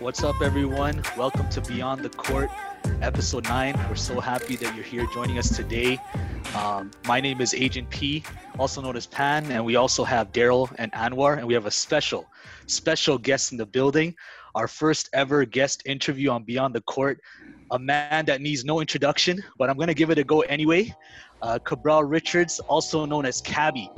What's up, everyone? Welcome to Beyond the Court, episode 9. We're so happy that you're here joining us today. Um, my name is Agent P, also known as Pan, and we also have Daryl and Anwar, and we have a special, special guest in the building. Our first ever guest interview on Beyond the Court, a man that needs no introduction, but I'm to give it a go anyway. Uh, Cabral Richards, also known as Cabby,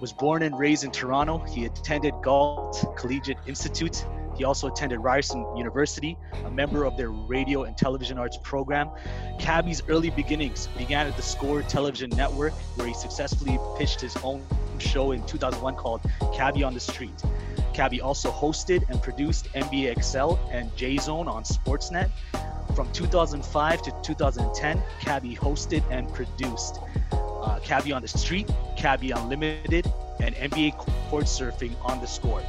was born and raised in Toronto. He attended Galt Collegiate Institute he also attended Ryerson University, a member of their radio and television arts program. Cabby's early beginnings began at the Score Television Network, where he successfully pitched his own show in 2001 called Cabby on the Street. Cabby also hosted and produced NBA XL and J Zone on Sportsnet. From 2005 to 2010, Cabby hosted and produced uh, Cabby on the Street, Cabby Unlimited, and NBA Court Surfing on the Score.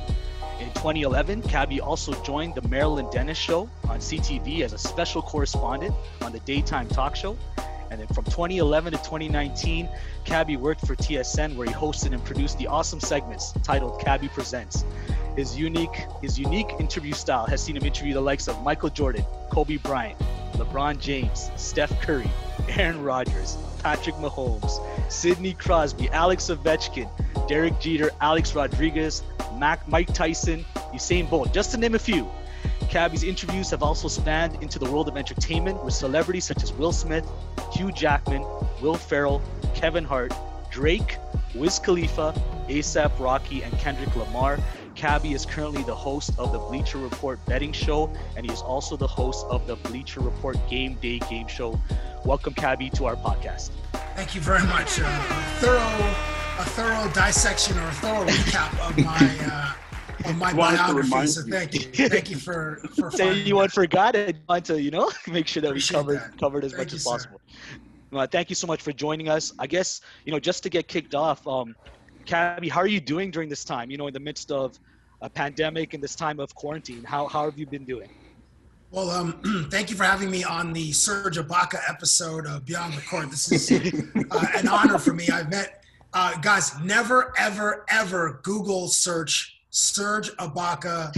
In 2011, Cabby also joined the Marilyn Denis Show on CTV as a special correspondent on the daytime talk show. And then from 2011 to 2019, Cabby worked for TSN where he hosted and produced the awesome segments titled Cabby Presents. His unique, his unique interview style has seen him interview the likes of Michael Jordan, Kobe Bryant, LeBron James, Steph Curry, Aaron Rodgers, Patrick Mahomes, Sidney Crosby, Alex Ovechkin, Derek Jeter, Alex Rodriguez, Mac, Mike Tyson, Usain Bolt, just to name a few. Cabby's interviews have also spanned into the world of entertainment with celebrities such as Will Smith, Hugh Jackman, Will Ferrell, Kevin Hart, Drake, Wiz Khalifa, ASAP Rocky, and Kendrick Lamar. Cabby is currently the host of the Bleacher Report betting show, and he is also the host of the Bleacher Report Game Day game show. Welcome, Cabby, to our podcast. Thank you very much. Uh, thorough a thorough dissection or a thorough recap of my uh, of my biography. So thank you, thank you for for. Say anyone forgot it, want to you know make sure that Appreciate we covered that. covered as thank much you, as possible. Uh, thank you so much for joining us. I guess you know just to get kicked off, um, Cabby, how are you doing during this time? You know, in the midst of a pandemic and this time of quarantine, how how have you been doing? Well, um, thank you for having me on the Serge Ibaka episode of Beyond the Court. This is uh, an honor for me. I've met uh, guys, never, ever, ever Google search Serge Ibaka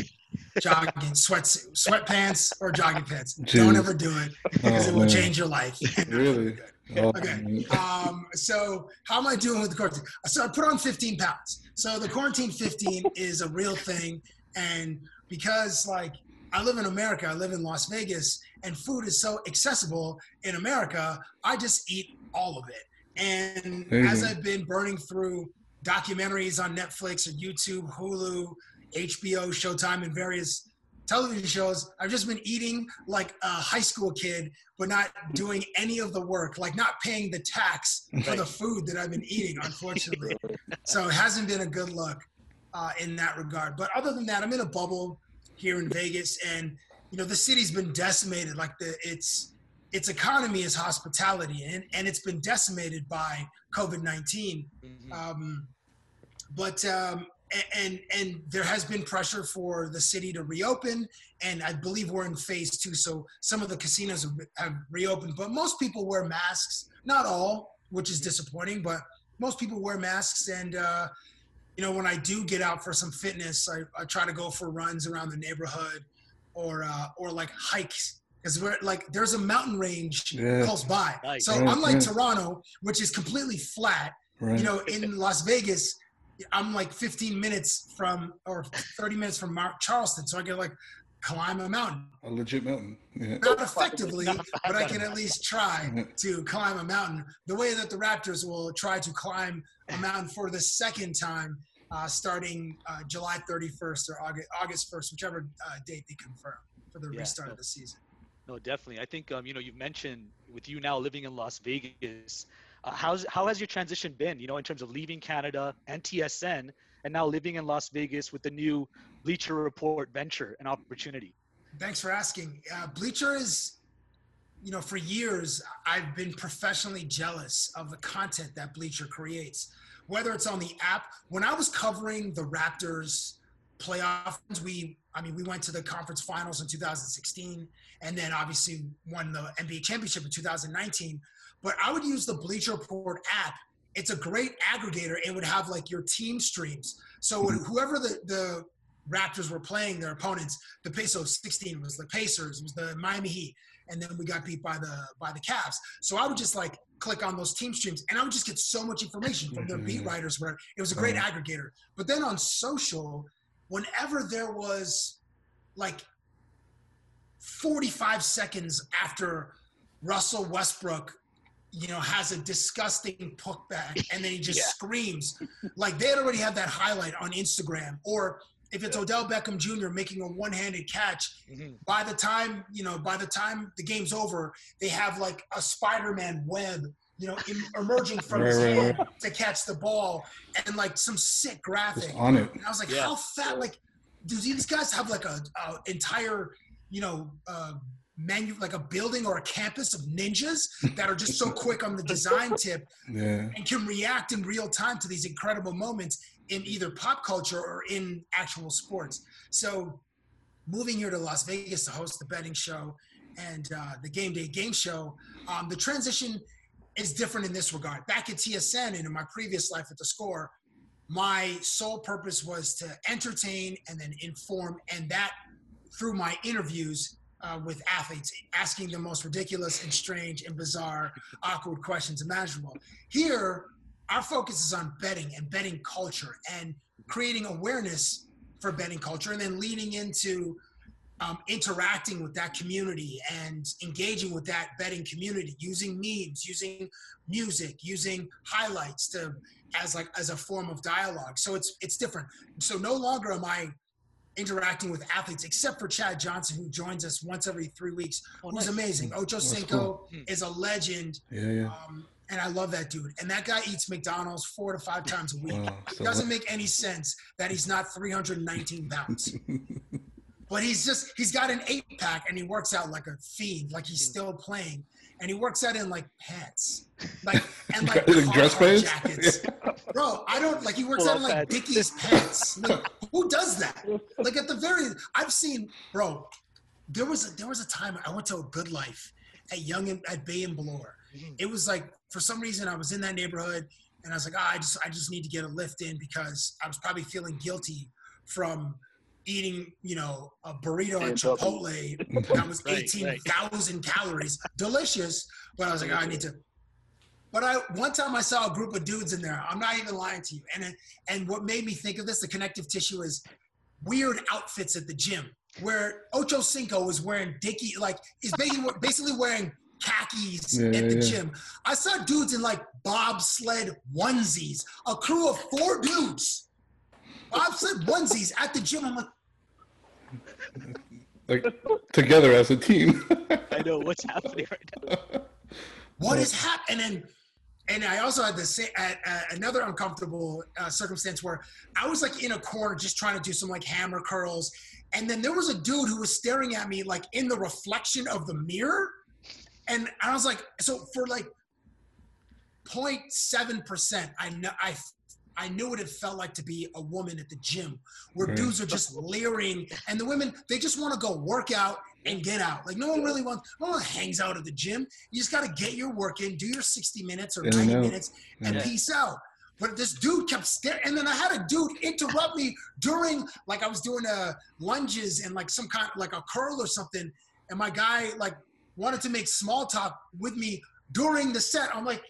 jogging sweatsuit, sweatpants or jogging pants. Jeez. Don't ever do it because oh, it will man. change your life. really? Oh, okay. Um, so how am I doing with the quarantine? So I put on 15 pounds. So the quarantine 15 is a real thing, and because like I live in America, I live in Las Vegas, and food is so accessible in America, I just eat all of it. And Amazing. as I've been burning through documentaries on Netflix or YouTube, Hulu, HBO, Showtime, and various television shows, I've just been eating like a high school kid, but not doing any of the work, like not paying the tax for the food that I've been eating, unfortunately. so it hasn't been a good look uh, in that regard. But other than that, I'm in a bubble here in Vegas, and you know the city's been decimated. Like the it's its economy is hospitality, and, and it's been decimated by COVID 19. Mm-hmm. Um, but um, and and there has been pressure for the city to reopen, and I believe we're in phase two. So some of the casinos have, have reopened, but most people wear masks. Not all, which is disappointing, but most people wear masks. And uh, you know, when I do get out for some fitness, I, I try to go for runs around the neighborhood, or uh, or like hikes because we're like there's a mountain range yeah. close by. Nice. So right, unlike right. Toronto, which is completely flat, right. you know, in Las Vegas, I'm like 15 minutes from or 30 minutes from Mar- Charleston, so I can like climb a mountain. A legit mountain. Yeah. Not effectively, but I can at least try to climb a mountain. The way that the Raptors will try to climb a mountain for the second time, uh, starting uh, July 31st or August August 1st, whichever uh, date they confirm for the yeah, restart of the season. No, definitely. I think um, you know you've mentioned with you now living in Las Vegas. Uh, how's how has your transition been? You know, in terms of leaving Canada and TSN, and now living in Las Vegas with the new Bleacher Report venture and opportunity. Thanks for asking. Uh, Bleacher is, you know, for years I've been professionally jealous of the content that Bleacher creates, whether it's on the app. When I was covering the Raptors playoffs, we I mean, we went to the conference finals in 2016 and then obviously won the NBA championship in 2019. But I would use the Bleacher Report app. It's a great aggregator. It would have like your team streams. So mm-hmm. whoever the, the Raptors were playing their opponents. The Paso 16 was the Pacers, it was the Miami Heat, and then we got beat by the by the Cavs. So I would just like click on those team streams, and I would just get so much information from their beat writers. Where it was a great aggregator. But then on social, whenever there was like 45 seconds after Russell Westbrook you know, has a disgusting putback and then he just yeah. screams. Like they had already had that highlight on Instagram. Or if it's Odell Beckham Jr. making a one-handed catch, mm-hmm. by the time, you know, by the time the game's over, they have like a Spider-Man web, you know, emerging from his hand to catch the ball and like some sick graphic. Just on it. And I was like, yeah. how fat, like, do these guys have like a, a entire, you know, uh, manu like a building or a campus of ninjas that are just so quick on the design tip yeah. and can react in real time to these incredible moments in either pop culture or in actual sports. So moving here to Las Vegas to host the betting show and uh, the game day game show, um, the transition is different in this regard. Back at TSN and in my previous life at the score, my sole purpose was to entertain and then inform and that through my interviews uh, with athletes, asking the most ridiculous and strange and bizarre, awkward questions imaginable. Here, our focus is on betting and betting culture and creating awareness for betting culture and then leading into um, interacting with that community and engaging with that betting community using memes using music using highlights to as like as a form of dialogue so it's it's different so no longer am i interacting with athletes, except for Chad Johnson, who joins us once every three weeks, oh, who's nice. amazing. Ocho Cinco cool. Hmm. is a legend. Yeah, yeah. Um, and I love that dude. And that guy eats McDonald's four to five times a week. Wow, so it doesn't make any sense that he's not 319 pounds. but he's just, he's got an eight pack and he works out like a fiend, like he's still playing. And he works out in like pants, like and like dress pants, jackets. Bro, I don't like. He works out in like Dickies pants. Like, who does that? Like at the very, I've seen, bro. There was a, there was a time I went to a Good Life at Yonge and at Bay and Bloor. Mm-hmm. It was like for some reason I was in that neighborhood and I was like, oh, I just I just need to get a lift in because I was probably feeling guilty from eating, you know, a burrito at Chipotle that was 18,000 right. calories. Delicious. But I was like, oh, I need to. But I one time I saw a group of dudes in there. I'm not even lying to you. And and what made me think of this, the connective tissue is weird outfits at the gym where Ocho Cinco was wearing Dickie, like he's basically, basically wearing khakis yeah, at the yeah. gym. I saw dudes in like bobsled onesies, a crew of four dudes. Bobsled onesies at the gym. I'm like, like together as a team. I know what's happening right now. What is happening? And and I also had the same at another uncomfortable uh, circumstance where I was like in a corner just trying to do some like hammer curls, and then there was a dude who was staring at me like in the reflection of the mirror, and I was like, so for like 0.7 percent, I know I I knew what it felt like to be a woman at the gym where dudes are just leering and the women, they just want to go work out and get out. Like no one really wants, no one hangs out at the gym. You just got to get your work in, do your 60 minutes or 90 minutes and yeah. peace out. But this dude kept staring, and then I had a dude interrupt me during, like I was doing a uh, lunges and like some kind, like a curl or something, and my guy like wanted to make small talk with me during the set. I'm like,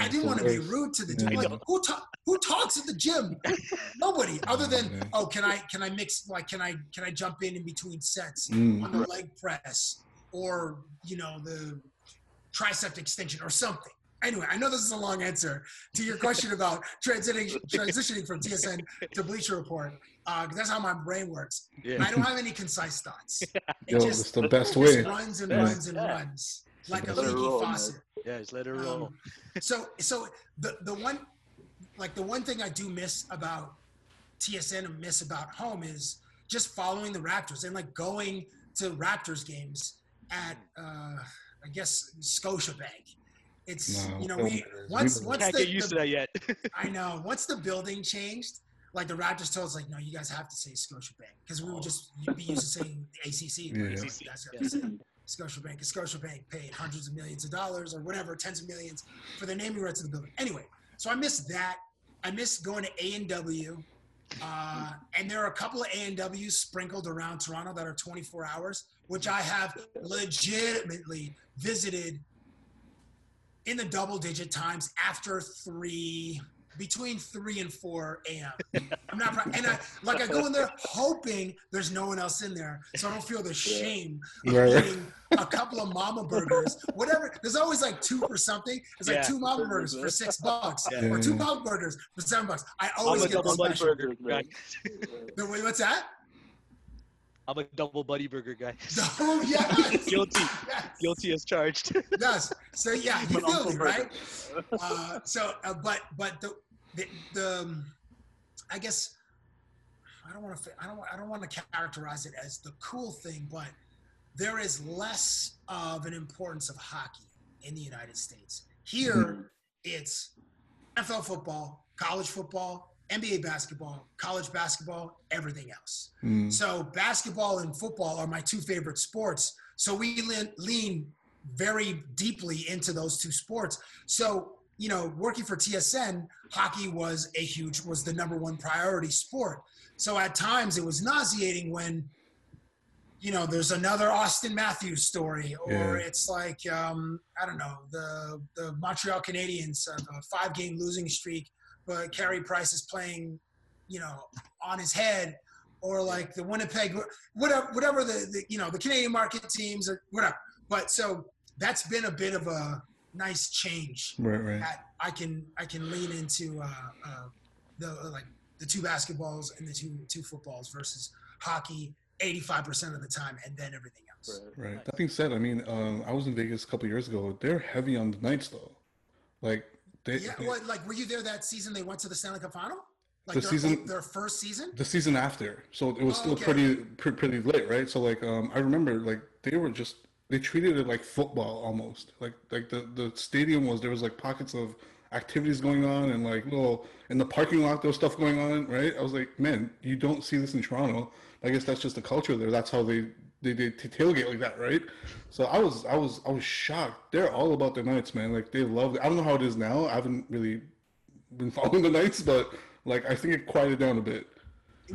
I didn't want to be rude to the gym. Like, who, ta- who talks at the gym? Nobody, other than oh, can I can I mix like can I can I jump in in between sets mm. on the leg press or you know the tricep extension or something. Anyway, I know this is a long answer to your question about transitioning transitioning from TSN to Bleacher Report because uh, that's how my brain works. Yeah. I don't have any concise thoughts. It Yo, just, it's the best way. runs and runs and runs like a leaky faucet. Yeah, just let it roll. Um, so, so the the one, like the one thing I do miss about TSN and miss about home is just following the Raptors and like going to Raptors games at uh, I guess Scotiabank. It's no, you know we once once can't the, get used the, to that yet. I know once the building changed, like the Raptors told us like no, you guys have to say Scotiabank because we would just be used to saying ACC. Yeah. ACC. You Scotiabank. Scotiabank paid hundreds of millions of dollars or whatever, tens of millions for the naming rights of the building. Anyway, so I miss that. I miss going to A and W Uh, and there are a couple of A&Ws sprinkled around Toronto that are 24 hours, which I have legitimately visited in the double digit times after three between three and four a.m. I'm not, and I like I go in there hoping there's no one else in there, so I don't feel the shame of eating a couple of mama burgers, whatever. There's always like two for something. It's like Yeah. two mama burgers for six bucks, Yeah. or two mama burgers for seven bucks. I always get the special. burger guy. What's that? I'm a double buddy burger guy. Oh yes, Guilty. yes, Guilty as charged. yes. So yeah, you feel me, right? uh, so, uh, but but the the, the um, I guess I don't want to I don't I don't want to characterize it as the cool thing, but there is less of an importance of hockey in the United States. Here, it's NFL football, college football, NBA basketball, college basketball, everything else. Mm. So basketball and football are my two favorite sports. So we lean, lean very deeply into those two sports. So you know, working for TSN, hockey was a huge was the number one priority sport. So at times it was nauseating when you know there's another Auston Matthews story, or Yeah. it's like um, I don't know the the Montreal Canadiens have a five game losing streak, but Carey Price is playing, you know, on his head, or like the Winnipeg, whatever, whatever the, the you know the Canadian market teams or whatever. But so that's been a bit of a nice change Right, right. that I can I can lean into uh, uh, the like the two basketballs and the two two footballs versus hockey 85% of the time and then everything else. Right. That being said, I mean, um, I was in Vegas a couple years ago. They're heavy on the Knights though. Like they, Yeah, they- what like were you there that season they went to the Stanley Cup final? Like The their, season- their first season? the season after, so it was Oh, still okay. pretty, pretty pretty late, right? So like, um, I remember like they were just they treated it like football almost. Like like the the stadium was there was like pockets of activities going on and like little in the parking lot there was stuff going on, right? I was like, man, you don't see this in Toronto. I guess that's just the culture there. That's how they they they t- tailgate like that, right? So I was I was I was shocked. They're all about the Knights, man. Like they love. It. I don't know how it is now. I haven't really been following the Knights, but like I think it quieted down a bit.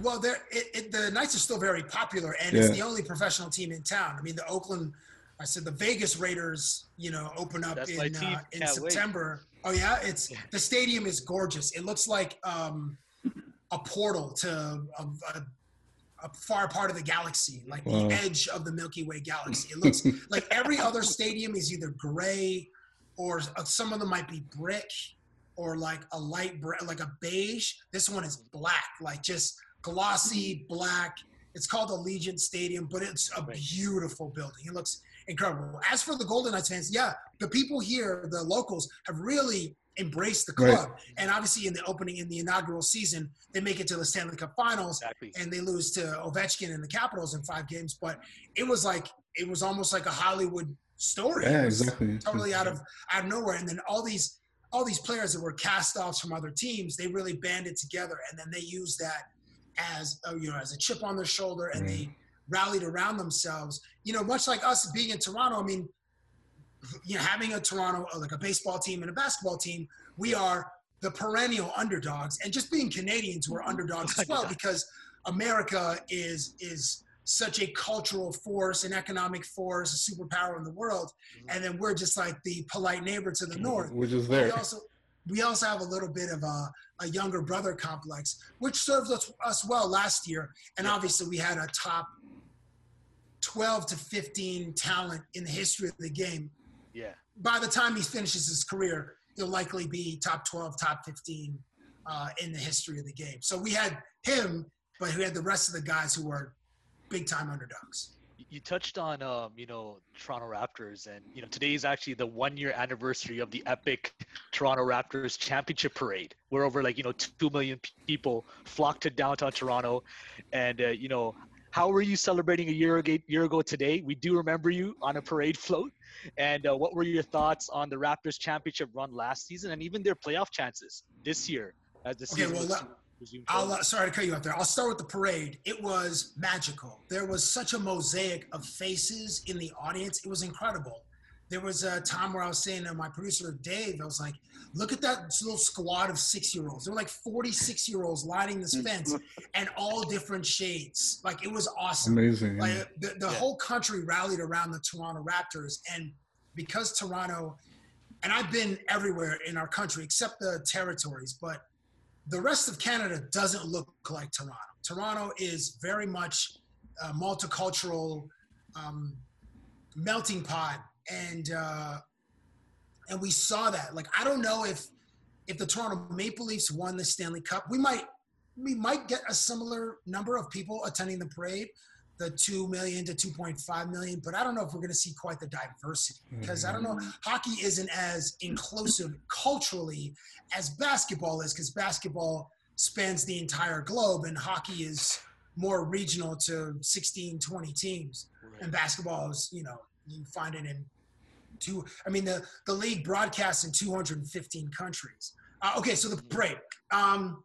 Well, there it, it, the Knights are still very popular, and it's the only professional team in town. I mean, the Oakland, I said the Vegas Raiders, you know, open up That's in uh, in Can't wait. September. Oh yeah, it's the stadium is gorgeous. It looks like um, a portal to a, a, a far part of the galaxy, like Wow. the edge of the Milky Way galaxy. It looks like every other stadium is either gray or uh, some of them might be brick or like a light br- like a beige. This one is black, like just glossy black. It's called Allegiant Stadium, but it's a beautiful building. It looks incredible. As for the Golden Knights fans, yeah, the people here, the locals, have really embraced the Right. club. And obviously, in the opening, in the inaugural season, they make it to the Stanley Cup Finals Exactly. and they lose to Ovechkin and the Capitals in five games. But it was like it was almost like a Hollywood story. Yeah, exactly. Totally out of out of nowhere. And then all these all these players that were cast offs from other teams, they really banded together, and then they used that as uh, you know as a chip on their shoulder, and they rallied around themselves. You know, much like us being in Toronto. I mean, you know, having a Toronto uh, like a baseball team and a basketball team, we are the perennial underdogs, and just being Canadians, we're underdogs as well because America is is such a cultural force, an economic force, a superpower in the world, and then we're just like the polite neighbor to the north. Which is We there. also we also have a little bit of a, a younger brother complex, which served us, us well last year. And obviously, we had a top 12 to 15 talent in the history of the game. Yeah. By the time he finishes his career, he'll likely be top 12, top 15 uh, in the history of the game. So we had him, but we had the rest of the guys who were big time underdogs. You- touched on, um, you know, Toronto Raptors, and you know, today is actually the one-year anniversary of the epic Toronto Raptors championship parade, where over like you know two million people flocked to downtown Toronto, and uh, you know, how were you celebrating a year ago, year ago today? We do remember you on a parade float, and uh, what were your thoughts on the Raptors championship run last season, and even their playoff chances this year as the Okay, season well, was let- I'll, uh, sorry to cut you off there. I'll start with the parade. It was magical. There was such a mosaic of faces in the audience. It was incredible. There was a time where I was saying to my producer Dave, I was like, look at that little squad of six year olds. There were like 46 year olds lining this fence and all different shades. Like it was awesome. Amazing. Like yeah. the, the Yeah. whole country rallied around the Toronto Raptors. And because Toronto, and I've been everywhere in our country except the territories, but the rest of Canada doesn't look like Toronto. Toronto is very much a multicultural um, melting pot, and uh, and we saw that. Like I don't know if if the Toronto Maple Leafs won the Stanley Cup, we might we might get a similar number of people attending the parade, the two million to two point five million. But I don't know if we're going to see quite the diversity because I don't know. Hockey isn't as inclusive culturally as basketball is because basketball spans the entire globe and hockey is more regional to 16 20 teams and basketball is you know you find it in two i mean the the league broadcasts in 215 countries uh, okay so the break. um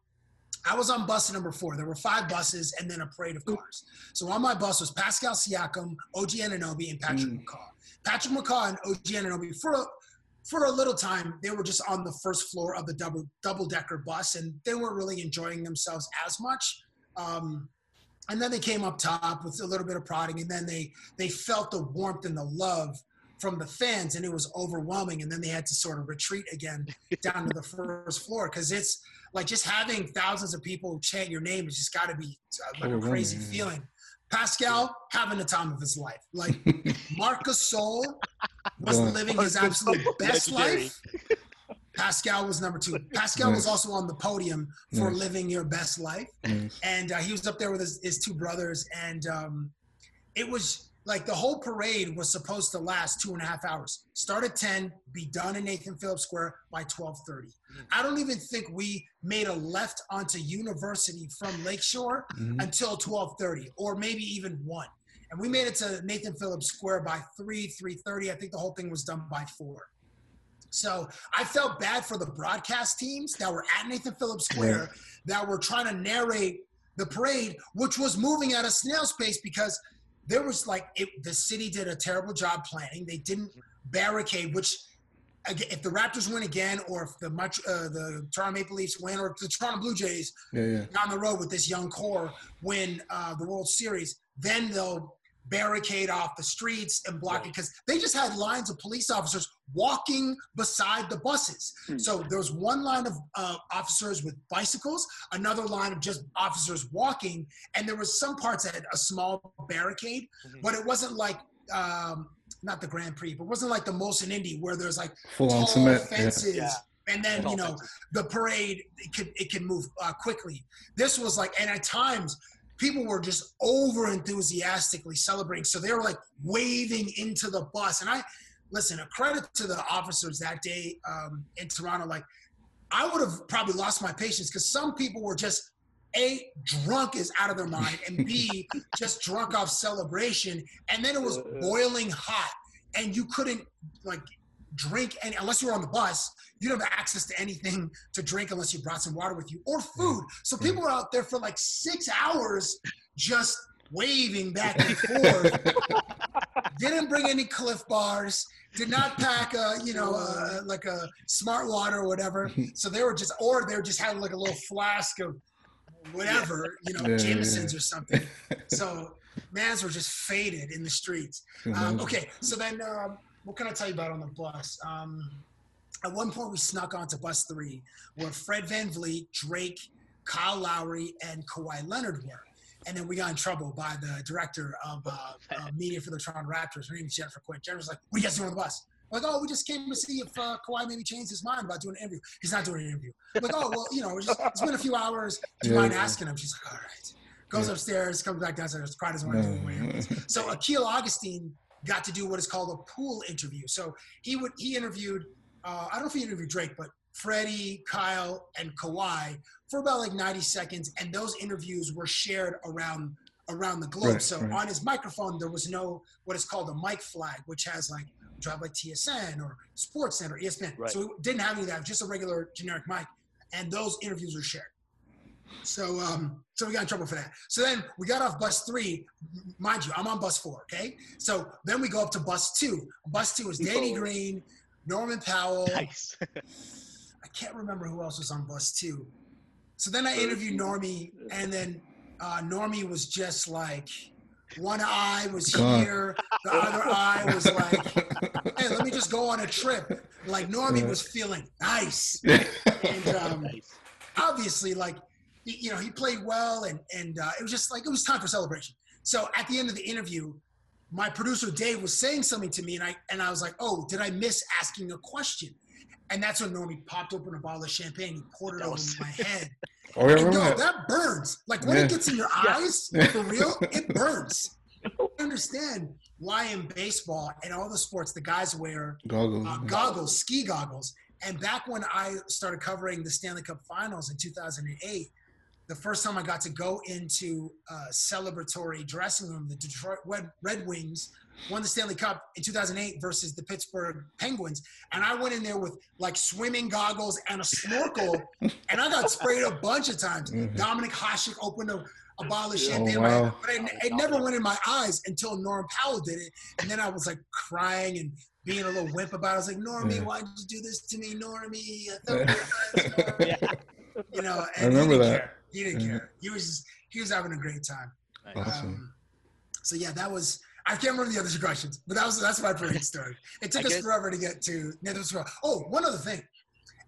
I was on bus number four. There were five buses and then a parade of cars. So on my bus was Pascal Siakam, OG Anunoby, and Patrick Mm. McCaw. Patrick McCaw and OG Anunoby for a, for a little time they were just on the first floor of the double double decker bus and they weren't really enjoying themselves as much. Um, and then they came up top with a little bit of prodding, and then they they felt the warmth and the love from the fans, and it was overwhelming. And then they had to sort of retreat again down to the first floor because it's like just having thousands of people chant your name has just got to be uh, like a crazy Overwhelming, feeling. Pascal having the time of his life. Like Marc Gasol was Yeah. living his absolute best life. Pascal was number two. Pascal was also on the podium for Nice. living your best life Nice. and uh, he was up there with his, his two brothers and um, it was like the whole parade was supposed to last two and a half hours. Start at 10 be done in nathan phillips square by 12.30 i don't even think we made a left onto university from lakeshore Mhm. until 12.30 or maybe even 1 and we made it to nathan phillips square by 3 3.30 i think the whole thing was done by 4 so i felt bad for the broadcast teams that were at nathan phillips square that were trying to narrate the parade, which was moving at a snail's pace because there was like it, the city did a terrible job planning. They didn't barricade, which aga- if the Raptors win again, or if the much uh, the Toronto Maple Leafs win, or if the Toronto Blue Jays Yeah, yeah. on the road with this young core win uh, the World Series, then they'll barricade off the streets and block it because they just had lines of police officers walking beside the buses. Hmm. So there was one line of uh, officers with bicycles, another line of just officers walking, and there was some parts that had a small barricade, Mhm. but it wasn't like um, not the Grand Prix, but it wasn't like the Molson Indy where there's like Full tall cement. Yeah. fences. Yeah. And then Tall you know fences. the parade it could it can move uh, quickly. This was like, and at times people were just over enthusiastically celebrating. So they were like waving into the bus. And I listen, a credit to the officers that day um, in Toronto. Like I would have probably lost my patience because some people were just a drunk is out of their mind and b just drunk off celebration and then it was boiling hot and you couldn't like drink any unless you were on the bus you don't have access to anything to drink unless you brought some water with you or food. So people were out there for like six hours just waving back and forth didn't bring any Clif bars did not pack a you know a, like a smart water or whatever so they were just or they were just had like a little flask of whatever you know Yeah, jameson's yeah. or something so mans were just faded in the streets um, okay, so then um, what can I tell you about on the bus? Um, at one point, we snuck onto bus three, where Fred VanVleet, Drake, Kyle Lowry, and Kawhi Leonard were. And then we got in trouble by the director of uh, uh, media for the Toronto Raptors. Her name is Jennifer Quinn. Jennifer's like, "What are you guys doing on the bus?" I'm like, oh, we just came to see if uh, Kawhi maybe changed his mind about doing an interview. He's not doing an interview. I'm like, oh, well, you know, it's, just, it's been a few hours. Do you Yeah, mind yeah. asking him? She's like, all right. Goes Yeah. upstairs, comes back downstairs. Kawhi doesn't want to do it. Wait. So Akil Augustine got to do what is called a pool interview. So he would he interviewed uh, I don't know if he interviewed Drake, but Freddie, Kyle, and Kawhi for about like 90 seconds, and those interviews were shared around around the globe. Right, so right. on his microphone, there was no what is called a mic flag, which has like drive like TSN or Sports Center, ESPN. Right. So it didn't have any of that, just a regular generic mic, and those interviews were shared. So um, so we got in trouble for that. So then we got off bus three. Mind you, I'm on bus four. Okay. So then we go up to bus two. Bus two is Danny. Green, Norman Powell. Nice. I can't remember who else was on bus two. So then I interviewed Normie, and then uh, Normie was just like, one eye was God. here, the other eye was like, hey, let me just go on a trip. Like Normie was feeling nice, and um, obviously, like, he, you know, he played well, and and uh, it was just like it was time for celebration. So at the end of the interview, my producer Dave was saying something to me, and I and I was like, oh, did I miss asking a question? And that's when Normie popped open a bottle of champagne, he poured it over my head. oh, yeah, And no, that. burns. Like when Yeah. it gets in your Yeah. eyes, for real, it burns. I understand why in baseball and all the sports the guys wear Goggles. uh, goggles, ski goggles. And back when I started covering the Stanley Cup Finals in 2008, the first time I got to go into a celebratory dressing room, the Detroit Red Wings won the Stanley Cup in 2008 versus the Pittsburgh Penguins. And I went in there with like swimming goggles and a snorkel, and I got sprayed a bunch of times. Mhm. Dominik Hasek opened a, a bottle of Oh, champagne, in wow. my, but it, it never went in my eyes until Norm Powell did it. And then I was like crying and being a little wimp about it. I was like, Normie, Yeah. why did you do this to me, Normie? I thought we Normie." Yeah. You know, I remember he didn't that. Care. He didn't Yeah. care. He was just, he was having a great time. Awesome. Um, so yeah, that was. I can't remember the other questions, but that was that's my parade story. It took I us guess- forever to get to Nathan's Row. Oh, one other thing.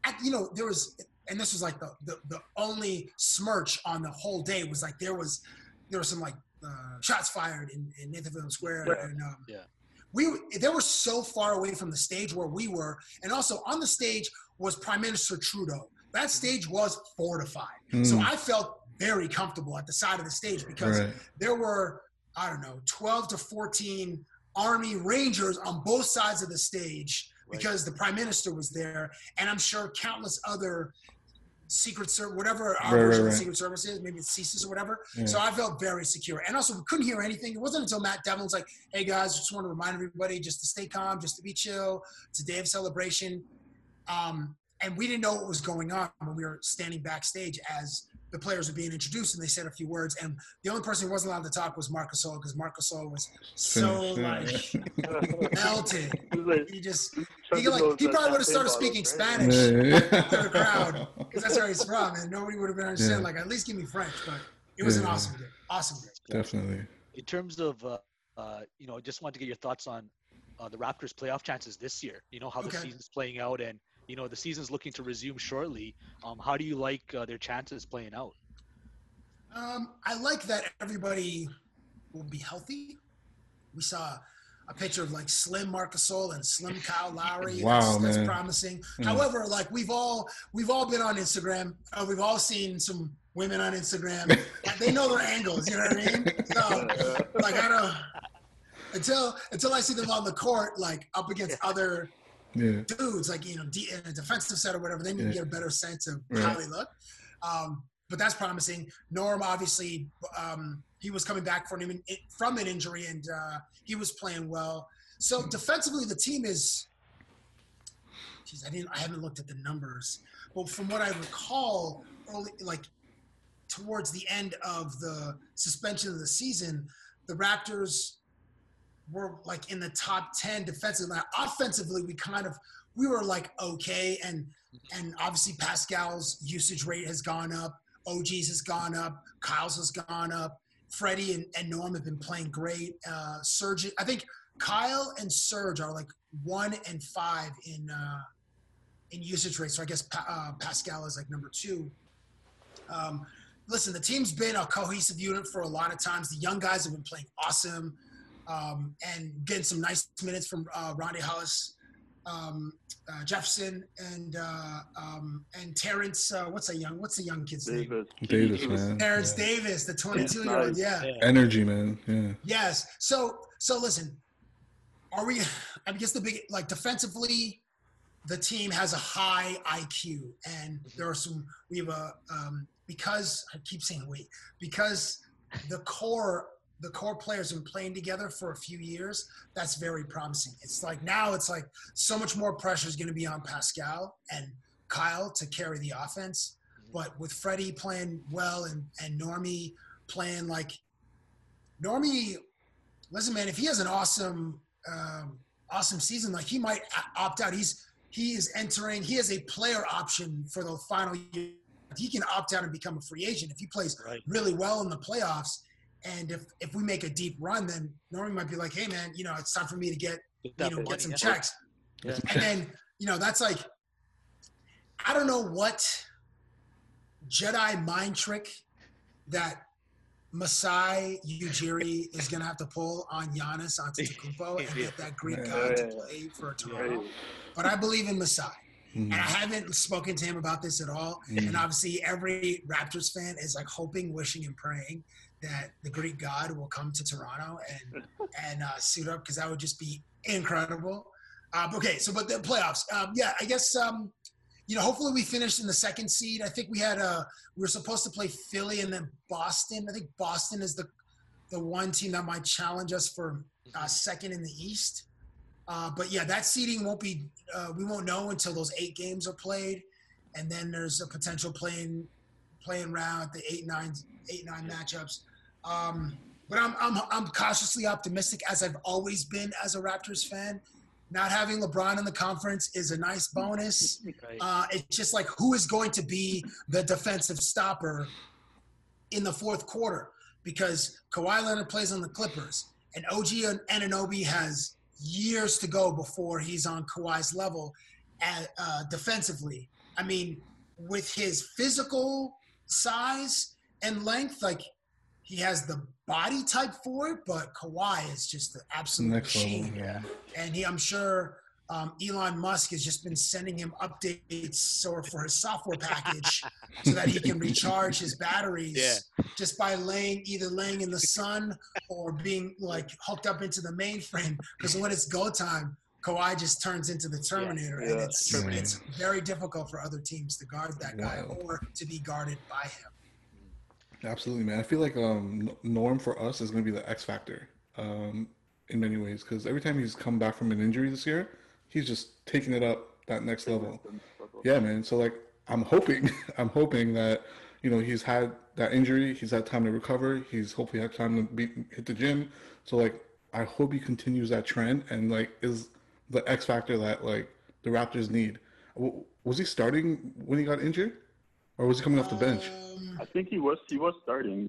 At, you know, there was, and this was like the, the the only smirch on the whole day was like there was there were some like uh, shots fired in, in Nathan Phillips Square, Right. and um, Yeah. we they were so far away from the stage where we were, and also on the stage was Prime Minister Trudeau. That stage was fortified, so Mm, I felt very comfortable at the side of the stage because right. there were I don't know 12 to 14 Army Rangers on both sides of the stage Right. because the Prime Minister was there, and I'm sure countless other Secret Service, whatever our Right, right, version of right. the Secret Service is, maybe it's CSIS or whatever. Yeah. So I felt very secure, and also we couldn't hear anything. It wasn't until Matt Devlin was like, "Hey guys, just want to remind everybody just to stay calm, just to be chill. It's a day of celebration." Um, and we didn't know what was going on when we were standing backstage as the players were being introduced, and they said a few words. And the only person who wasn't allowed to talk was Marcus Gasol because Marcus Gasol was so Finished, like melted. He just he, chugging like, he probably would have started speaking? Spanish Yeah. to the crowd because that's where he's from, and nobody would have been understand. Yeah. Like, at least give me French. But it was an awesome day. Awesome day. Definitely. In terms of, uh, uh, you know, I just wanted to get your thoughts on uh, the Raptors' playoff chances this year. You know how the Okay. season's playing out, and you know the season's looking to resume shortly. Um, how do you like uh, their chances playing out? Um, I like that everybody will be healthy. We saw a picture of like Slim Marc Gasol and Slim Kyle Lowry. Wow, that's, that's promising. Mm. However, like we've all we've all been on Instagram. Uh, we've all seen some women on Instagram. they know their angles. You know what I mean? So like I don't until until I see them on the court, like up against other Yeah. dudes, like you know, in a defensive set or whatever, then you Yeah. get a better sense of how they look. Um, but that's promising. Norm, obviously, um, he was coming back from an, from an injury, and uh, he was playing well. So defensively, the team is. Geez, I didn't. I haven't looked at the numbers, but from what I recall, early like towards the end of the suspension of the season, the Raptors were like in the top 10 defensively. Offensively, we kind of we were like okay, and and obviously Pascal's usage rate has gone up, OG's has gone up, Kyle's has gone up. Freddie and, and Norm have been playing great. Uh, Serge, I think Kyle and Serge are like one and five in uh, in usage rate. So I guess pa- uh, Pascal is like number two. Um, listen, the team's been a cohesive unit for a lot of times. The young guys have been playing awesome um, and getting some nice minutes from uh, Rondae Hollis, um, uh, Jefferson, and uh, um, and Terrence. Uh, what's a young? What's the young kid's name? Davis. Davis, man. Terrence Yeah. Davis, the 22 year old. nice. Yeah. Energy, man. Yeah. Yes. So so listen, are we? I guess the big like defensively, the team has a high IQ, and there are some. We have a um, because I keep saying wait because the core the core players have been playing together for a few years. That's very promising. It's like now it's like so much more pressure is going to be on Pascal and Kyle to carry the offense. But with Freddie playing well and and Normie playing like Normie, listen, man, if he has an awesome um, awesome season, like he might opt out. He's he is entering. He has a player option for the final year. He can opt out and become a free agent if he plays Right. really well in the playoffs. And if if we make a deep run, then Norman might be like, "Hey, man, you know, it's time for me to get Get you that know money, get some yeah. checks." Yeah. And then you know that's like, I don't know what Jedi mind trick that Masai Ujiri is gonna have to pull on Giannis Antetokounmpo and get that Greek Yeah. god to play for Toronto. But I believe in Masai. Mm. And I haven't spoken to him about this at all. Mm. And obviously, every Raptors fan is like hoping, wishing, and praying that the Greek God will come to Toronto and and uh, suit up because that would just be incredible. Um, okay, so but the playoffs, um, yeah, I guess um, you know, hopefully we finished in the second seed. I think we had a we were supposed to play Philly and then Boston. I think Boston is the the one team that might challenge us for uh, second in the East. Uh, but yeah, that seeding won't be. Uh, we won't know until those eight games are played, and then there's a potential playing playing round the eight nine eight nine matchups. Um, but I'm, I'm I'm cautiously optimistic as I've always been as a Raptors fan. Not having LeBron in the conference is a nice bonus. Uh, it's just like who is going to be the defensive stopper in the fourth quarter because Kawhi Leonard plays on the Clippers and OG and Anunoby has years to go before he's on Kawhi's level at, uh, defensively. I mean, with his physical size and length, like he has the body type for it, but Kawhi is just the absolute Next machine. Yeah. and he, I'm sure um, Elon Musk has just been sending him updates or for his software package so that he can recharge his batteries Yeah. just by laying either laying in the sun or being like hooked up into the mainframe. Because when it's go time, Kawhi just turns into the Terminator, and Yeah. it's Terminator. it's very difficult for other teams to guard that guy Wow. or to be guarded by him. Absolutely, man. I feel like um, Norm for us is going to be the X factor um, in many ways because every time he's come back from an injury this year, he's just taking it up that next level. Yeah, man. So like, I'm hoping, I'm hoping that you know he's had that injury, he's had time to recover, he's hopefully had time to be, hit the gym. So like, I hope he continues that trend and like is the X factor that like the Raptors need. W- Was he starting when he got injured, or was he coming off the bench? I think he was he was starting.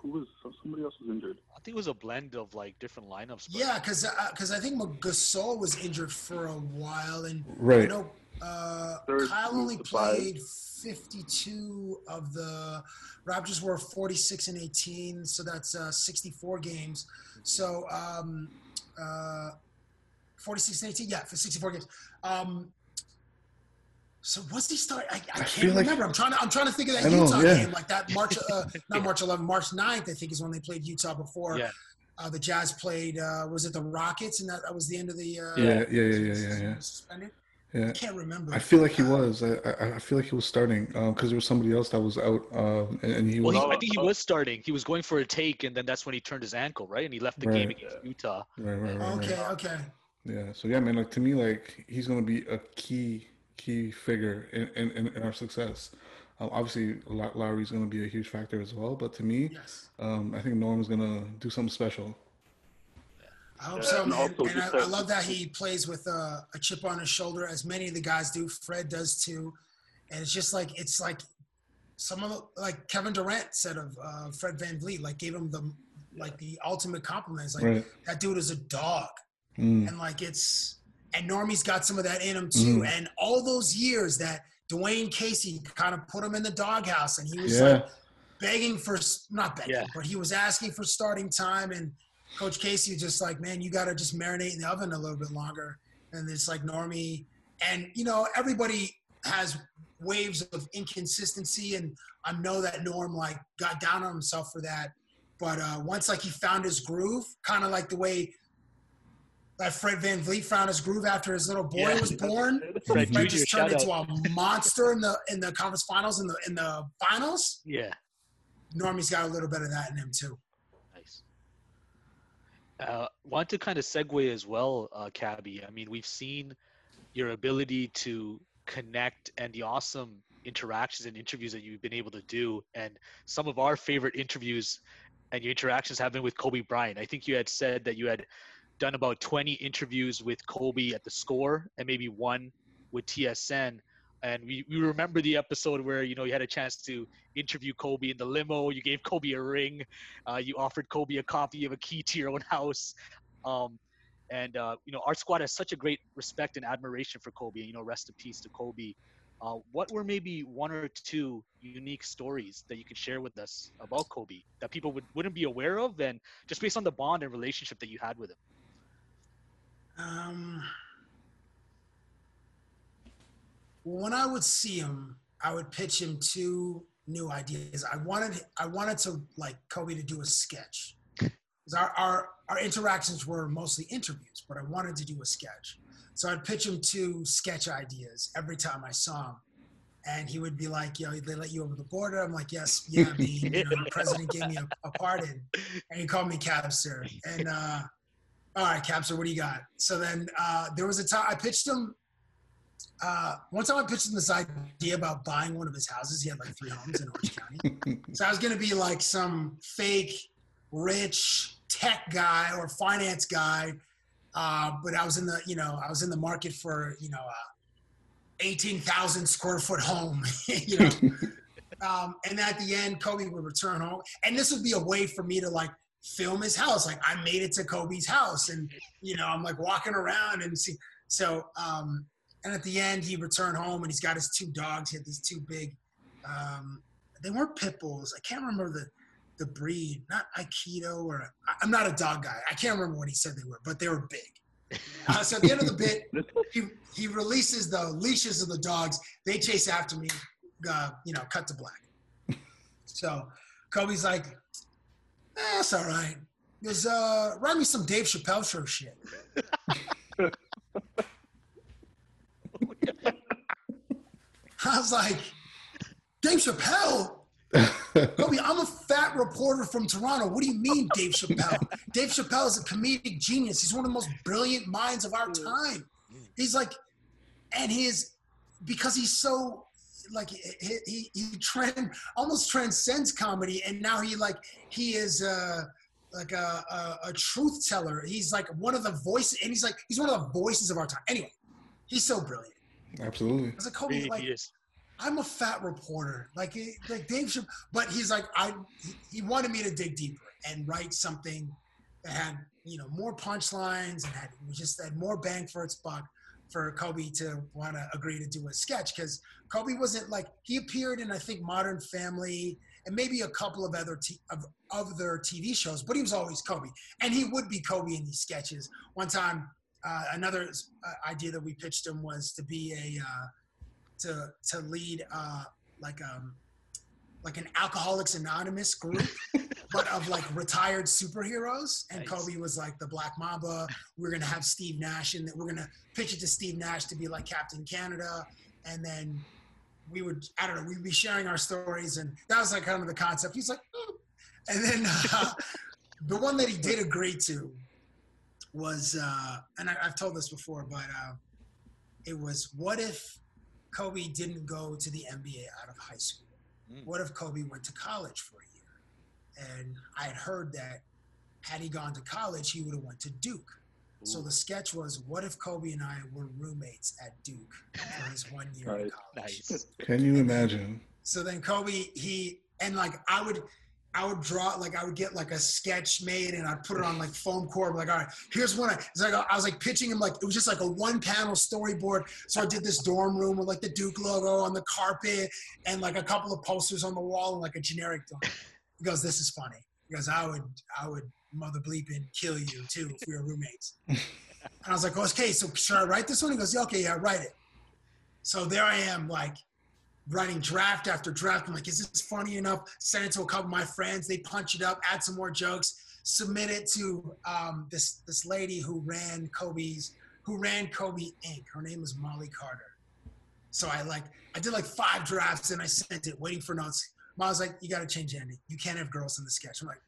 Who was somebody else was injured? I think it was a blend of like different lineups. but- yeah, because because I think Gasol was injured for a while, and I Right. know uh, Third Kyle only to five. played 52 of the Raptors were 46 and 18, so that's uh, 64 games. So um, uh, 46 and 18, yeah, for 64 games. Um, so what's he start? I, I I can't feel like- remember. I'm trying to I'm trying to think of that I know, Utah yeah. game, like that March, uh, not March 11, March 9th, I think is when they played Utah before. Yeah. Uh, the Jazz played. Uh, was it the Rockets? And that, that was the end of the. Uh, Yeah, yeah, yeah, yeah, yeah, yeah. Suspended. Yeah. I can't remember. I feel like he was. I, I, I feel like he was starting because there was somebody else that was out, um, and, and he Well, was. he, I think he uh, was starting. He was going for a take, and then that's when he turned his ankle, right? And he left the game against Utah. right, right, right, Okay, right. okay. Yeah. So yeah, man. Like to me, like he's gonna be a key, key figure in in, in, in our success. Um, obviously, Low- Lowry's gonna be a huge factor as well. But to me, Yes. um, I think Norm's gonna do something special. I hope Yeah, so, and man. also And I, I love that he plays with a, a chip on his shoulder, as many of the guys do. Fred does too. And it's just like it's like some of the, like Kevin Durant said of uh, Fred VanVleet, like gave him the like the ultimate compliments. Like Right. that dude is a dog, Mm. and like it's and Normie's got some of that in him too. Mm. And all those years that Dwane Casey kind of put him in the doghouse, and he was Yeah. like begging for not begging, Yeah. but he was asking for starting time, and Coach Casey was just like, man, you got to just marinate in the oven a little bit longer. And it's like Normie, and you know everybody has waves of inconsistency, and I know that Norm like got down on himself for that. But uh, once like he found his groove, kind of like the way that Fred VanVleet found his groove after his little boy Yeah. was born. Fred Fred just turned into a monster in the in the conference finals in the in the finals. Yeah, Normie's got a little bit of that in him too. nice. Uh, want to kind of segue as well, uh, Cabby. I mean, we've seen your ability to connect and the awesome interactions and interviews that you've been able to do. And some of our favorite interviews and your interactions have been with Kobe Bryant. I think you had said that you had done about 20 interviews with Kobe at the score and maybe one with TSN. And we, we remember the episode where, you know, you had a chance to interview Kobe in the limo. You gave Kobe a ring. Uh, you offered Kobe a copy of a key to your own house. Um, and, uh, you know, our squad has such a great respect and admiration for Kobe. You know, rest in peace to Kobe. Uh, what were maybe one or two unique stories that you could share with us about Kobe that people would, wouldn't be aware of and just based on the bond and relationship that you had with him? Um, when I would see him, I would pitch him two new ideas. I wanted I wanted to like Kobe to do a sketch. Because our, our our interactions were mostly interviews, but I wanted to do a sketch. So I'd pitch him two sketch ideas every time I saw him. And he would be like, yo, they let you over the border. I'm like, yes, yeah, mean, you know, the president gave me a, a pardon. And he called me Cabster. And uh, all right, Cabster, what do you got? So then uh, there was a time I pitched him. Uh, one time I pitched him this idea about buying one of his houses. He had like three homes in Orange County. So I was going to be like some fake, rich tech guy or finance guy uh, but I was in the, you know, I was in the market for, you know, a 18,000 square foot home, you know. um, and at the end, Kobe would return home. And this would be a way for me to like film his house. Like I made it to Kobe's house and, you know, I'm like walking around and see. So, um, and at the end, he returned home and he's got his two dogs. He had these two big, um, they weren't pit bulls. I can't remember the, the breed, not Akita or I'm not a dog guy. I can't remember what he said they were, but they were big. Uh, so at the end of the bit, he, he releases the leashes of the dogs. They chase after me, uh, you know, cut to black. So Kobe's like, eh, that's all right. There's uh, write me some Dave Chappelle show shit. I was like, Dave Chappelle? Kobe, I'm a fat reporter from Toronto. What do you mean, Dave Chappelle? Dave Chappelle is a comedic genius. He's one of the most brilliant minds of our time. He's like, and his because he's so like he he, he trend almost transcends comedy, and now he like he is uh like a, a, a truth teller. He's like one of the voices, and he's like he's one of the voices of our time. Anyway, he's so brilliant. Absolutely. I was like, Kobe, He- like he is. I'm a fat reporter, like he- like Dave. Chapp- but he's like, I he- he wanted me to dig deeper and write something that had you know more punchlines and had just had more bang for its buck for Kobe to want to agree to do a sketch because Kobe wasn't like he appeared in I think Modern Family and maybe a couple of other t- of other TV shows, but he was always Kobe, and he would be Kobe in these sketches. One time, uh, another uh, idea that we pitched him was to be a uh, to to lead uh, like um like an Alcoholics Anonymous group, but of like retired superheroes. And Nice. Kobe was like the Black Mamba. We're gonna have Steve Nash, and we're gonna pitch it to Steve Nash to be like Captain Canada, and then we would I don't know we'd be sharing our stories, and that was like kind of the concept. He's like, "Mm." and then uh, the one that he did agree to was, uh, and I, I've told this before, but uh, it was what if Kobe didn't go to the NBA out of high school? Mm. What if Kobe went to college for year? And I had heard that had he gone to college, he would have went to Duke. So the sketch was, what if Kobe and I were roommates at Duke for his one year in college? nice. Can you imagine? So then Kobe, he and like I would, I would draw like I would get like a sketch made and I'd put it on like foam core. Like, all right, here's one. I, it's like I was like pitching him like it was just like a one panel storyboard. So I did this dorm room with like the Duke logo on the carpet and like a couple of posters on the wall and like a generic dorm. He goes, this is funny. He goes, I would, I would mother bleeping kill you too if we were roommates. and I was like, okay, so should I write this one? He goes, yeah, okay, yeah, write it. So there I am, like writing draft after draft. I'm like, is this funny enough? Send it to a couple of my friends. They punch it up, add some more jokes, submit it to um, this this lady who ran Kobe's, who ran Kobe Inc. Her name was Molly Carter. So I like, I did like five drafts and I sent it, waiting for notes. Molly's like, you got to change Andy. You can't have girls in the sketch. I'm like,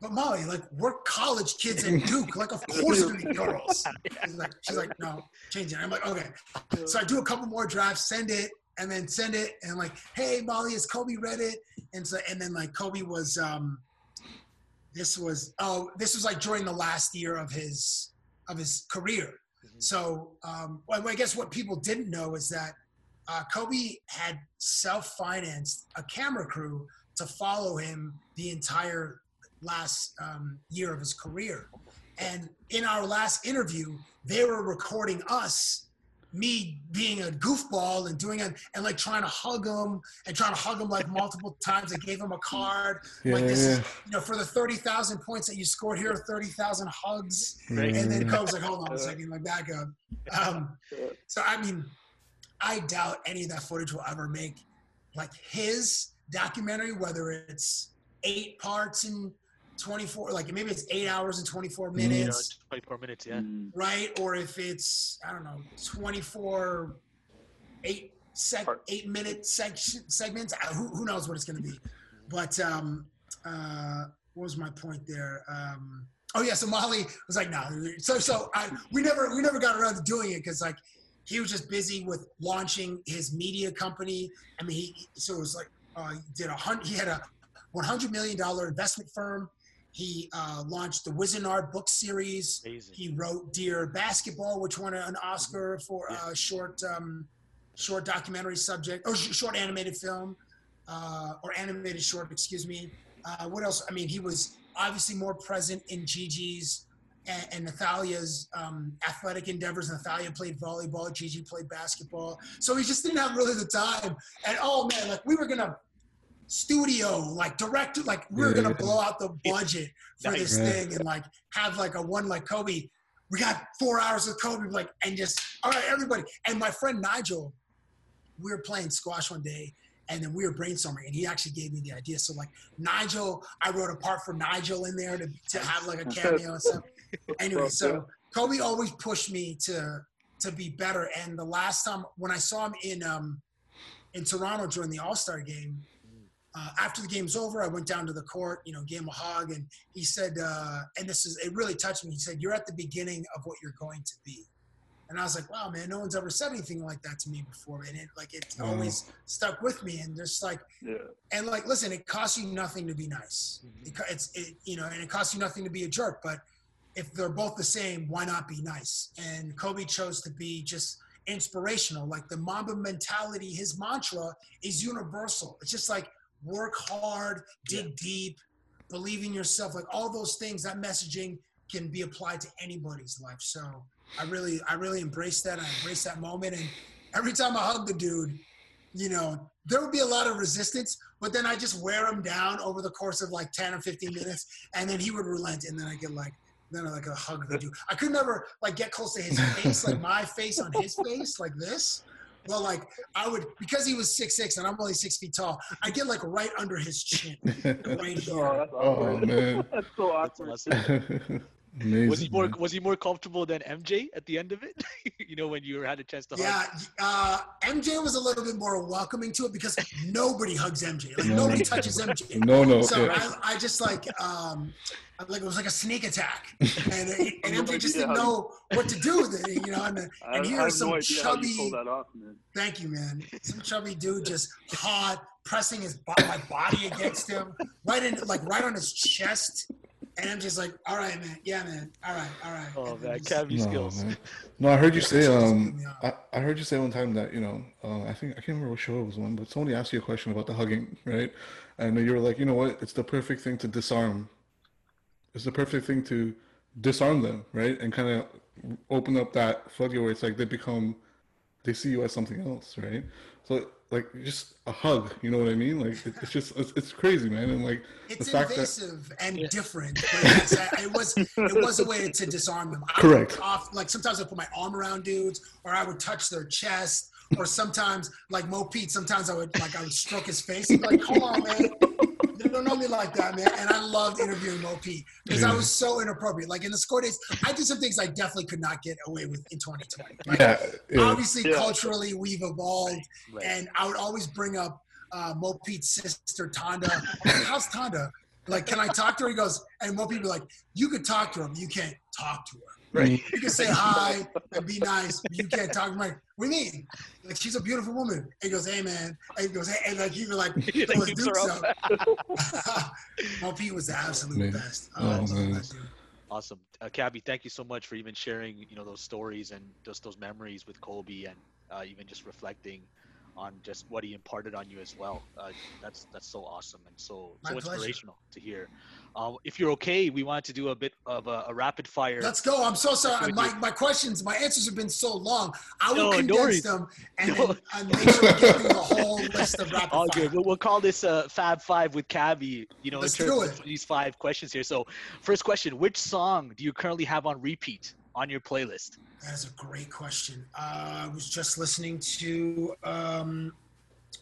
but Molly, like we're college kids at Duke. Like, of course gonna be girls. She's like, she's like, no, change it. I'm like, okay. So I do a couple more drafts, send it, and then send it and like, hey Molly, has Kobe read it? And so and then like Kobe was um this was oh this was like during the last year of his of his career. Mhm. So um well, I guess what people didn't know is that uh, Kobe had self-financed a camera crew to follow him the entire last um, year of his career. And in our last interview, they were recording us, me being a goofball and doing it and like trying to hug him and trying to hug him like multiple times. I gave him a card, Yeah, like this yeah, is, you know, for the 30,000 points that you scored here, 30,000 hugs. yeah. And then Yeah. Kobe's like, hold on a second, like back up. Um, so I mean, I doubt any of that footage will ever make like his documentary, whether it's eight parts in 24, like maybe it's eight hours and 24 Mm. You know, minutes, 24 minutes, yeah. Mm. right? Or if it's I don't know, 24, eight, sec, eight minute section segments. Uh, Who, who knows what it's going to be? But um, uh, what was my point there? Um, oh yeah, so Molly was like, no. So so I we never we never got around to doing it because like he was just busy with launching his media company. I mean, he so it was like uh, he did a hundred. He had a one hundred million dollar investment firm. He uh, launched the Wizard book series. Amazing. He wrote Dear Basketball, which won an Oscar for Yeah. a short um, short documentary subject or sh- short animated film uh, or animated short, excuse me. Uh, what else? I mean, he was obviously more present in Gigi's and, and Natalia's um, athletic endeavors. Nathalia played volleyball, Gigi played basketball, so he just didn't have really the time. And oh man, like we were gonna studio, like director, like we were gonna blow out the budget for this thing and like have like a one like Kobe. We got four hours of Kobe, like and just all right, everybody. And my friend Nigel, we were playing squash one day and then we were brainstorming and he actually gave me the idea. So like Nigel, I wrote a part for Nigel in there to, to have like a cameo and stuff. Anyway, so Kobe always pushed me to to be better. And the last time when I saw him in um in Toronto during the All Star game, uh, after the game's over, I went down to the court, you know, gave him a hug, and he said, uh, and this is it really touched me. He said, "You're at the beginning of what you're going to be." And I was like, "Wow, man, no one's ever said anything like that to me before." And it like it Wow. always stuck with me, and just like Yeah. and like listen it costs you nothing to be nice Mhm. it, it's it, you know and it costs you nothing to be a jerk but if they're both the same why not be nice? And kobe chose to be just inspirational. Like the mamba mentality his mantra is universal. It's just like work hard dig deep believe in yourself. Like all those things that messaging can be applied to anybody's life. So i really i really embrace that. I embrace that moment. And every time i hug the dude you know, there would be a lot of resistance, but then I just wear him down over the course of like 10 or 15 minutes, and then he would relent, and then I get like, then I like a hug the dude. I could never like get close to his face, like my face on his face, like this. Well, like I would because he was six six and I'm only six feet tall. I get like right under his chin, right oh, here. Oh, that's Oh, man. that's so That's awkward. awesome. Amazing. Was he more man. was he more comfortable than MJ at the end of it? you know, when you had a chance to hug. Yeah, uh, MJ was a little bit more welcoming to it because nobody hugs MJ. Like No. nobody touches MJ. No, no. So yeah. I, I just like um, like it was like a sneak attack, and, and I MJ just didn't know what to do with it. You know, and, I, and I here have is some no idea how you chubby. that off, man. Thank you, man. Some chubby dude just hot, pressing his my body against him, right in like right on his chest, and I'm just like, all right, man, yeah, man, all right, all right. Oh And then man, just- Cavi No, skills. man. No, I heard you say. Um, put me out. I, I heard you say one time that you know. Uh, I think I can't remember what show it was on, but somebody asked you a question about the hugging, right? And you were like, you know what? It's the perfect thing to disarm. It's the perfect thing to disarm them, right? And kind of open up that floodgate where it's like they become, they see you as something else, right? So like just a hug, you know what I mean? Like it, it's just it's, it's crazy, man. And like It's the fact that invasive and Yeah. different. But yes, I- it was it was a way to disarm them. I Correct. Off, like sometimes I put my arm around dudes, or I would touch their chest, or sometimes like Mo Pete. Sometimes I would like I would stroke his face. He'd be like, come on, man. They don't know me like that, man. And I loved interviewing Mo Pete because I was so inappropriate. Like in the score days, I did some things I definitely could not get away with in 2020. Like, yeah, yeah. Obviously, Yeah. culturally, we've evolved Right. and I would always bring up uh, Mo Pete's sister Tonda. How's Tonda? Like, can I talk to her? He goes, and more people are like, you could talk to her, but you can't talk to her. Right. You can say hi and be nice, but you can't talk. to her. like, what do you mean? Like, she's a beautiful woman. And he goes, hey, man. And he goes, hey, and like, even like, He, like, pull his keeps her dukes up. up. Was the absolute Man. best. Oh, I love man. that dude. Awesome, uh, Cabbie. Thank you so much for even sharing, you know, those stories and just those memories with Kobe, and uh, even just reflecting on just what he imparted on you as well. Uh, that's that's so awesome and so My so pleasure. inspirational to hear. Um, if you're okay, we wanted to do a bit of a, a rapid fire. Let's go. I'm so sorry. My, my questions, my answers have been so long. I will No, condense them and No. then and make sure we get through the whole list of rapid All fire. good. We'll, we'll call this uh, Fab Five with Cabbie. You know, Let's in terms do of these five questions here. So, first question: Which song do you currently have on repeat on your playlist? That is a great question. Uh, I was just listening to. Um,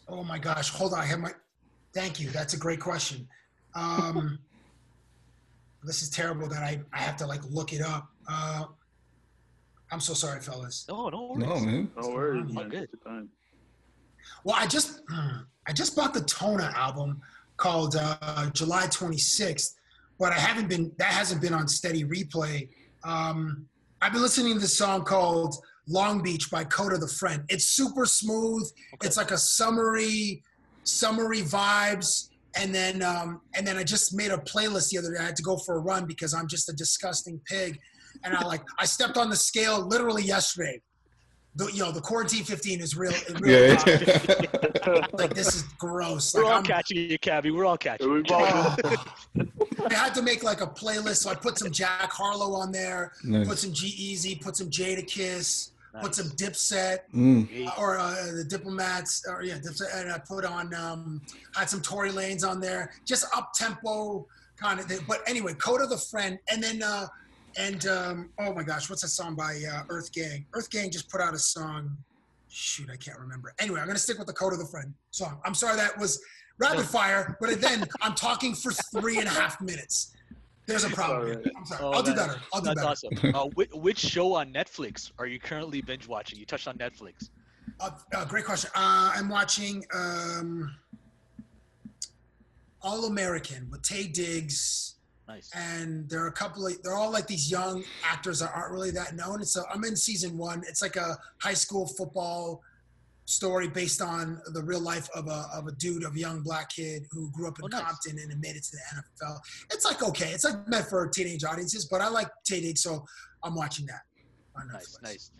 oh my gosh! Hold on. I have my. Thank you. That's a great question. Um, this is terrible that I, I have to like look it up. Uh, I'm so sorry, fellas. No, no, No, worries. man. No worries, man. good. Take your time. Well, I just I just bought the Tona album called uh, July 26th, but I haven't been that hasn't been on steady replay. Um, I've been listening to this song called Long Beach by Coda the Friend. It's super smooth. Okay. It's like a summery, summery vibes. And then um, and then I just made a playlist the other day. I had to go for a run because I'm just a disgusting pig. And I like I stepped on the scale literally yesterday. The, you know, the quarantine 15 is real. real Yeah. like this is gross. We're Like, all I'm- catching you, Cabbie. We're all catching. you. We've all Oh. I had to make like a playlist, so I put some Jack Harlow on there, put some G-Eazy, put some Jadakiss, put some Dipset, Mm. Hey, or uh, the Diplomats, or yeah, Dipset, and I put on um, I had some Tory Lanez on there, just up tempo kind of thing. But anyway, Coda the Friend, and then uh, and um, oh my gosh, what's that song by uh, EarthGang? Earth Gang just put out a song. Shoot, I can't remember. Anyway, I'm gonna stick with the Code of the Friend song. I'm sorry that was rapid fire, but then I'm talking for three and a half minutes. There's a problem. I'm sorry. Oh, I'll do better. I'll do better. That's better. awesome. Uh, which, which show on Netflix are you currently binge watching? You touched on Netflix. Uh, uh, great question. Uh, I'm watching um, All American with Taye Diggs, Nice. and there are a couple of they're all like these young actors that aren't really that known. And so I'm in season one. It's like a high school football story based on the real life of a of a dude, of a young black kid who grew up in Oh, nice. Compton and made it to the NFL. It's like okay, it's like meant for teenage audiences, but I like Diggs, so I'm watching that. Nice, nice.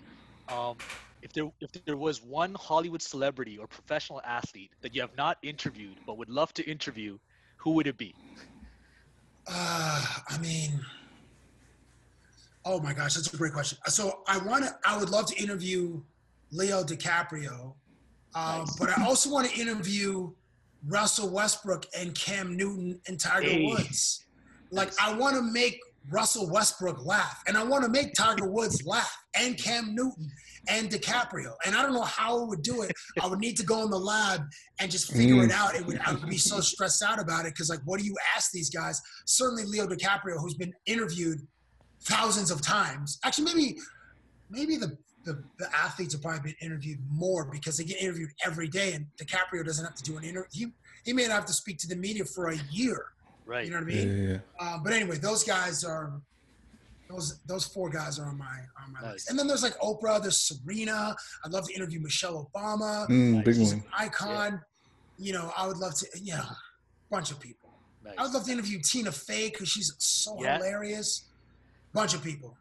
Um, if there if there was one Hollywood celebrity or professional athlete that you have not interviewed but would love to interview, who would it be? Uh, I mean, oh my gosh, that's a great question. So I want to, I would love to interview Leo DiCaprio, um, Nice. but I also want to interview Russell Westbrook and Cam Newton and Tiger Hey. Woods. Like Nice. I want to make Russell Westbrook laugh, and I want to make Tiger Woods laugh, and Cam Newton and DiCaprio. And I don't know how I would do it. I would need to go in the lab and just figure Mm. it out. It would I would be so stressed out about it because like, what do you ask these guys? Certainly Leo DiCaprio, who's been interviewed thousands of times. Actually, maybe maybe the the, the athletes have probably been interviewed more because they get interviewed every day, and DiCaprio doesn't have to do an interview. He, he may not have to speak to the media for a year. Right. You know what I mean? yeah, yeah. Uh, but anyway, those guys are those those four guys are on my on my Nice. list. And then there's like Oprah, there's Serena. I'd love to interview Michelle Obama. Mm, big She's one. an icon. You know, I would love to. You know, bunch of people. nice. I would love to interview Tina Fey because she's so Yeah. hilarious. Bunch of people.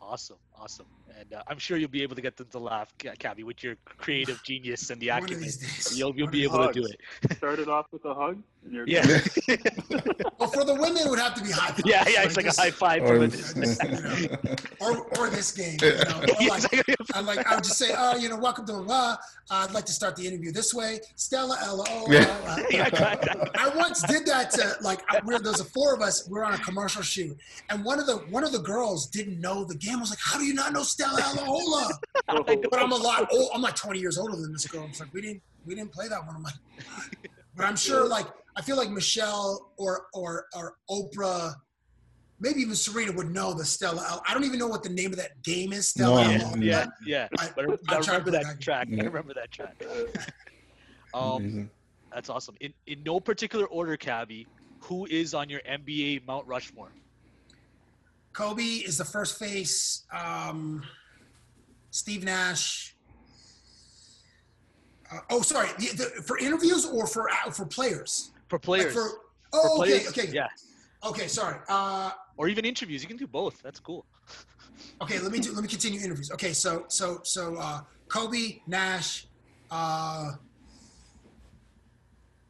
Awesome, awesome, and uh, I'm sure you'll be able to get them to laugh, Ca- Cabbie, with your creative genius and the One acumen. You'll you'll One be able these to do Hugs. it. Started off with a hug. And you're Yeah. Well, for the women, it would have to be high five. yeah, yeah. It's like a high five Or- from. Or, or this game. You know, or like, Exactly. I'm like, I would just say, oh, you know, welcome to blah. Uh, I'd like to start the interview this way. Stella, Ella, Yeah. uh, Yeah. I once did that to like we're, there's a four of us. We're on a commercial shoot, and one of the one of the girls didn't know the game. I was like, "How do you not know Stella Alahola?" But I'm a lot old. I'm like 20 years older than this girl. It's like we didn't we didn't play that one. I'm like, but I'm sure like I feel like Michelle or or or Oprah, maybe even Serena would know the Stella. Al- I don't even know what the name of that game is. Stella. No. yeah, Alahola. yeah, yeah. I- But I, I I remember that that track. I remember that track. Um, Amazing. that's awesome. In in no particular order, Cabbie. who is on your NBA Mount Rushmore? Kobe is the first face. Um, Steve Nash. Uh, oh, sorry. The, the, for interviews or for uh, for players? For players. for, For oh, players, okay, okay, Yeah. okay. Sorry. Uh, Or even interviews. You can do both. That's cool. okay. Let me do. Let me continue interviews. Okay. So so so uh, Kobe Nash, uh,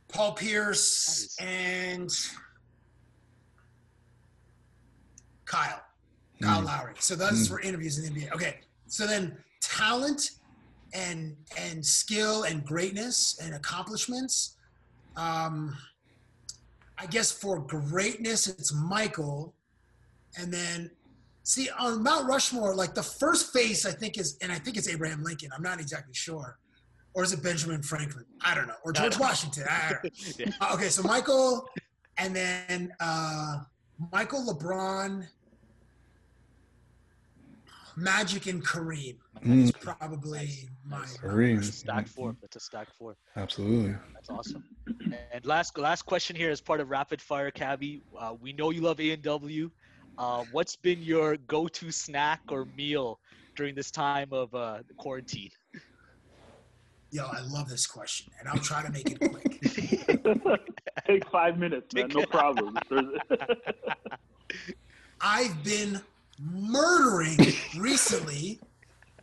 Paul Pierce, Nice. and Kyle. Kyle Lowry. So those were interviews in the NBA. Okay. So then talent and and skill and greatness and accomplishments. Um, I guess for greatness, it's Michael. And then see on Mount Rushmore, like the first face I think is and I think it's Abraham Lincoln. I'm not exactly sure. Or is it Benjamin Franklin? I don't know. Or George Washington. I don't know. Yeah. Uh, okay, so Michael, and then uh, Michael LeBron, Magic, and Kareem. Mm, It's probably my. Kareem. That's a stack four. That's a stack four. absolutely. That's awesome. And last last question here as part of rapid fire, Cabbie. Uh, we know you love A and W. Uh, what's been your go-to snack or meal during this time of uh, quarantine? Yo, I love this question, and I'll try to make it quick. Take five minutes, man. No problem. I've been murdering recently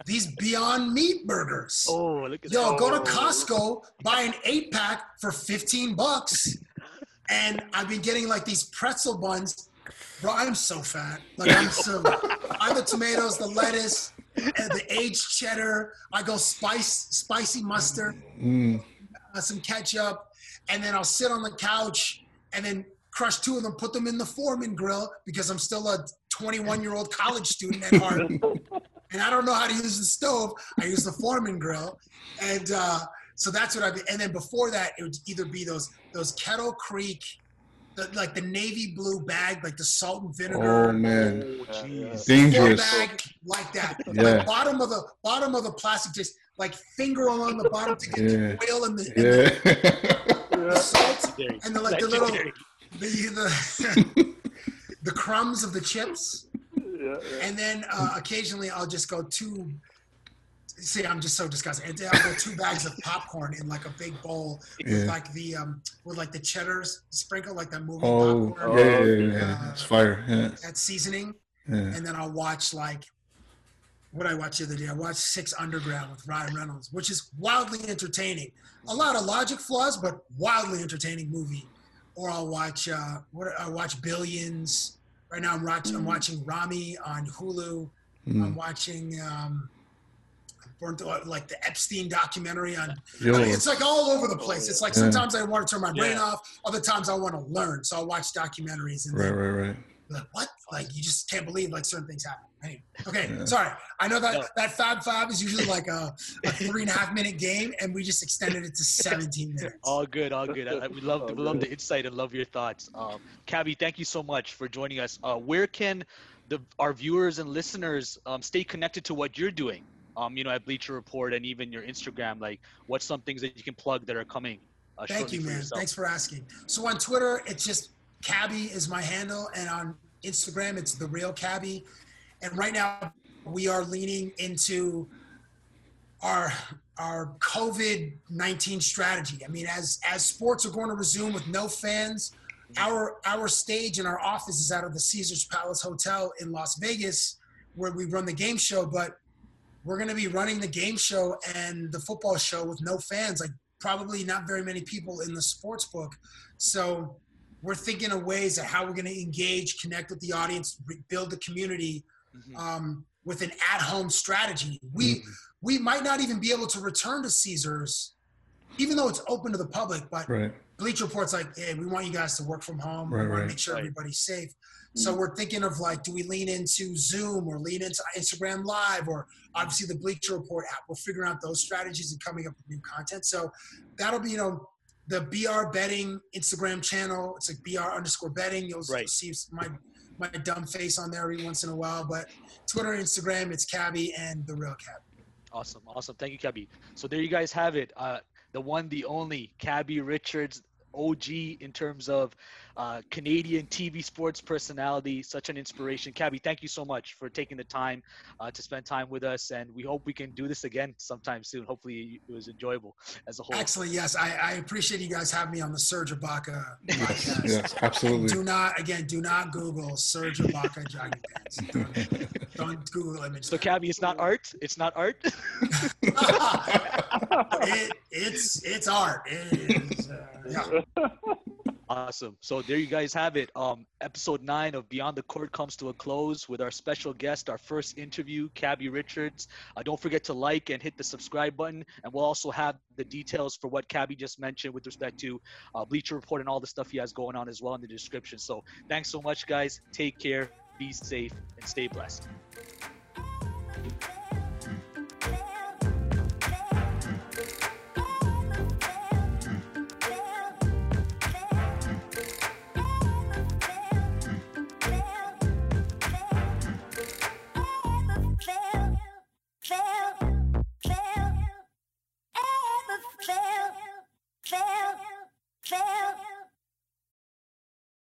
these Beyond Meat burgers. Oh, look at Yo, that. go to. Costco, buy an eight pack for 15 bucks. And I've been getting like these pretzel buns. Bro, I'm so fat. Like I'm so I'm the tomatoes, the lettuce, and the aged cheddar. I go spice, spicy mustard, Mm, uh, some ketchup, and then I'll sit on the couch and then crush two of them, put them in the Foreman grill because I'm still a 21 year old college student at heart and I don't know how to use the stove. I use the Foreman grill, and uh, so that's what I. be And then before that, it would either be those those Kettle Creek, the, like the navy blue bag, like the salt and oh vinegar. man, Oh, jeez. dangerous. bag like that. Yeah. Like bottom of the bottom of the plastic, just like finger along the bottom to get Yeah. the oil and the, and the, Yeah. the salt and the like the little the the, the crumbs of the chips. yeah, yeah. and then uh, occasionally I'll just go two. See, I'm just so disgusting. And I'll go two bags of popcorn in like a big bowl Yeah. with like the um with like the cheddars sprinkle, like that movie Oh, popcorn, yeah, yeah, yeah, yeah. It's fire. Yeah. that seasoning, yeah. and then I'll watch like what I watched the other day. I watched Six Underground with Ryan Reynolds, which is wildly entertaining. A lot of logic flaws, but wildly entertaining movie. Or I'll watch uh, what I watch Billions. Right now, I'm watching I'm watching Ramy on Hulu. I'm Mm. watching um, Born to, like the Epstein documentary on. Yo, I mean, it's like all over the place. It's like Yeah. sometimes I want to turn my brain Yeah. off. Other times I want to learn. So I'll watch documentaries and right, then right, right. Be like, what? Like you just can't believe like certain things happen. Anyway, okay, Yeah. sorry. I know that No. that Fab Five is usually like a, a three and a half minute game, and we just extended it to 17 minutes. All good, all good. I, I- we love All we love the insight and love your thoughts. Um, Cabbie, thank you so much for joining us. Uh, where can the our viewers and listeners um, stay connected to what you're doing? Um, you know, at Bleacher Report and even your Instagram. Like, what's some things that you can plug that are coming? Uh, Thank you, man. yourself? Thanks for asking. So on Twitter, it's just Cabbie is my handle, and on Instagram, it's the real Cabbie. And right now, we are leaning into our our COVID nineteen strategy. I mean, as as sports are going to resume with no fans, our our stage and our office is out of the Caesar's Palace Hotel in Las Vegas, where we run the game show. But we're going to be running the game show and the football show with no fans. Like probably not very many people in the sports book. So we're thinking of ways of how we're going to engage, connect with the audience, re- build the community Mhm. um, with an at-home strategy. We we might not even be able to return to Caesars, even though it's open to the public. But Right. Bleacher Report's like, hey, we want you guys to work from home. Right, we want right. to make sure Right. everybody's safe. So we're thinking of like, do we lean into Zoom or lean into Instagram Live or obviously the Bleacher Report app? We're figuring out those strategies and coming up with new content. So that'll be, you know, the BR betting Instagram channel. It's like BR underscore betting. You'll, Right. see my my dumb face on there every once in a while. But Twitter, Instagram, it's Cabbie and the real Cabbie. Awesome, awesome. Thank you, Cabbie. So there you guys have it. Uh, the one, the only Cabbie Richards OG in terms of uh, Canadian TV sports personality, such an inspiration. Cabbie, thank you so much for taking the time uh, to spend time with us, and we hope we can do this again sometime soon. Hopefully, it was enjoyable as a whole. Excellent. Yes, I, I appreciate you guys having me on the Serge Ibaka podcast. Yes, absolutely. Do not again. Do not Google Serge Ibaka jogging pants. Don't, don't Google images. So, Cabbie, it's not art. It's not art. it, it's it's art. It is, uh, yeah. Awesome. So there you guys have it. Um, episode nine of Beyond the Court comes to a close with our special guest, our first interview, Cabbie Richards. Uh, don't forget to like and hit the subscribe button, and we'll also have the details for what Cabbie just mentioned with respect to uh, Bleacher Report and all the stuff he has going on as well in the description. So thanks so much, guys. Take care, be safe, and stay blessed.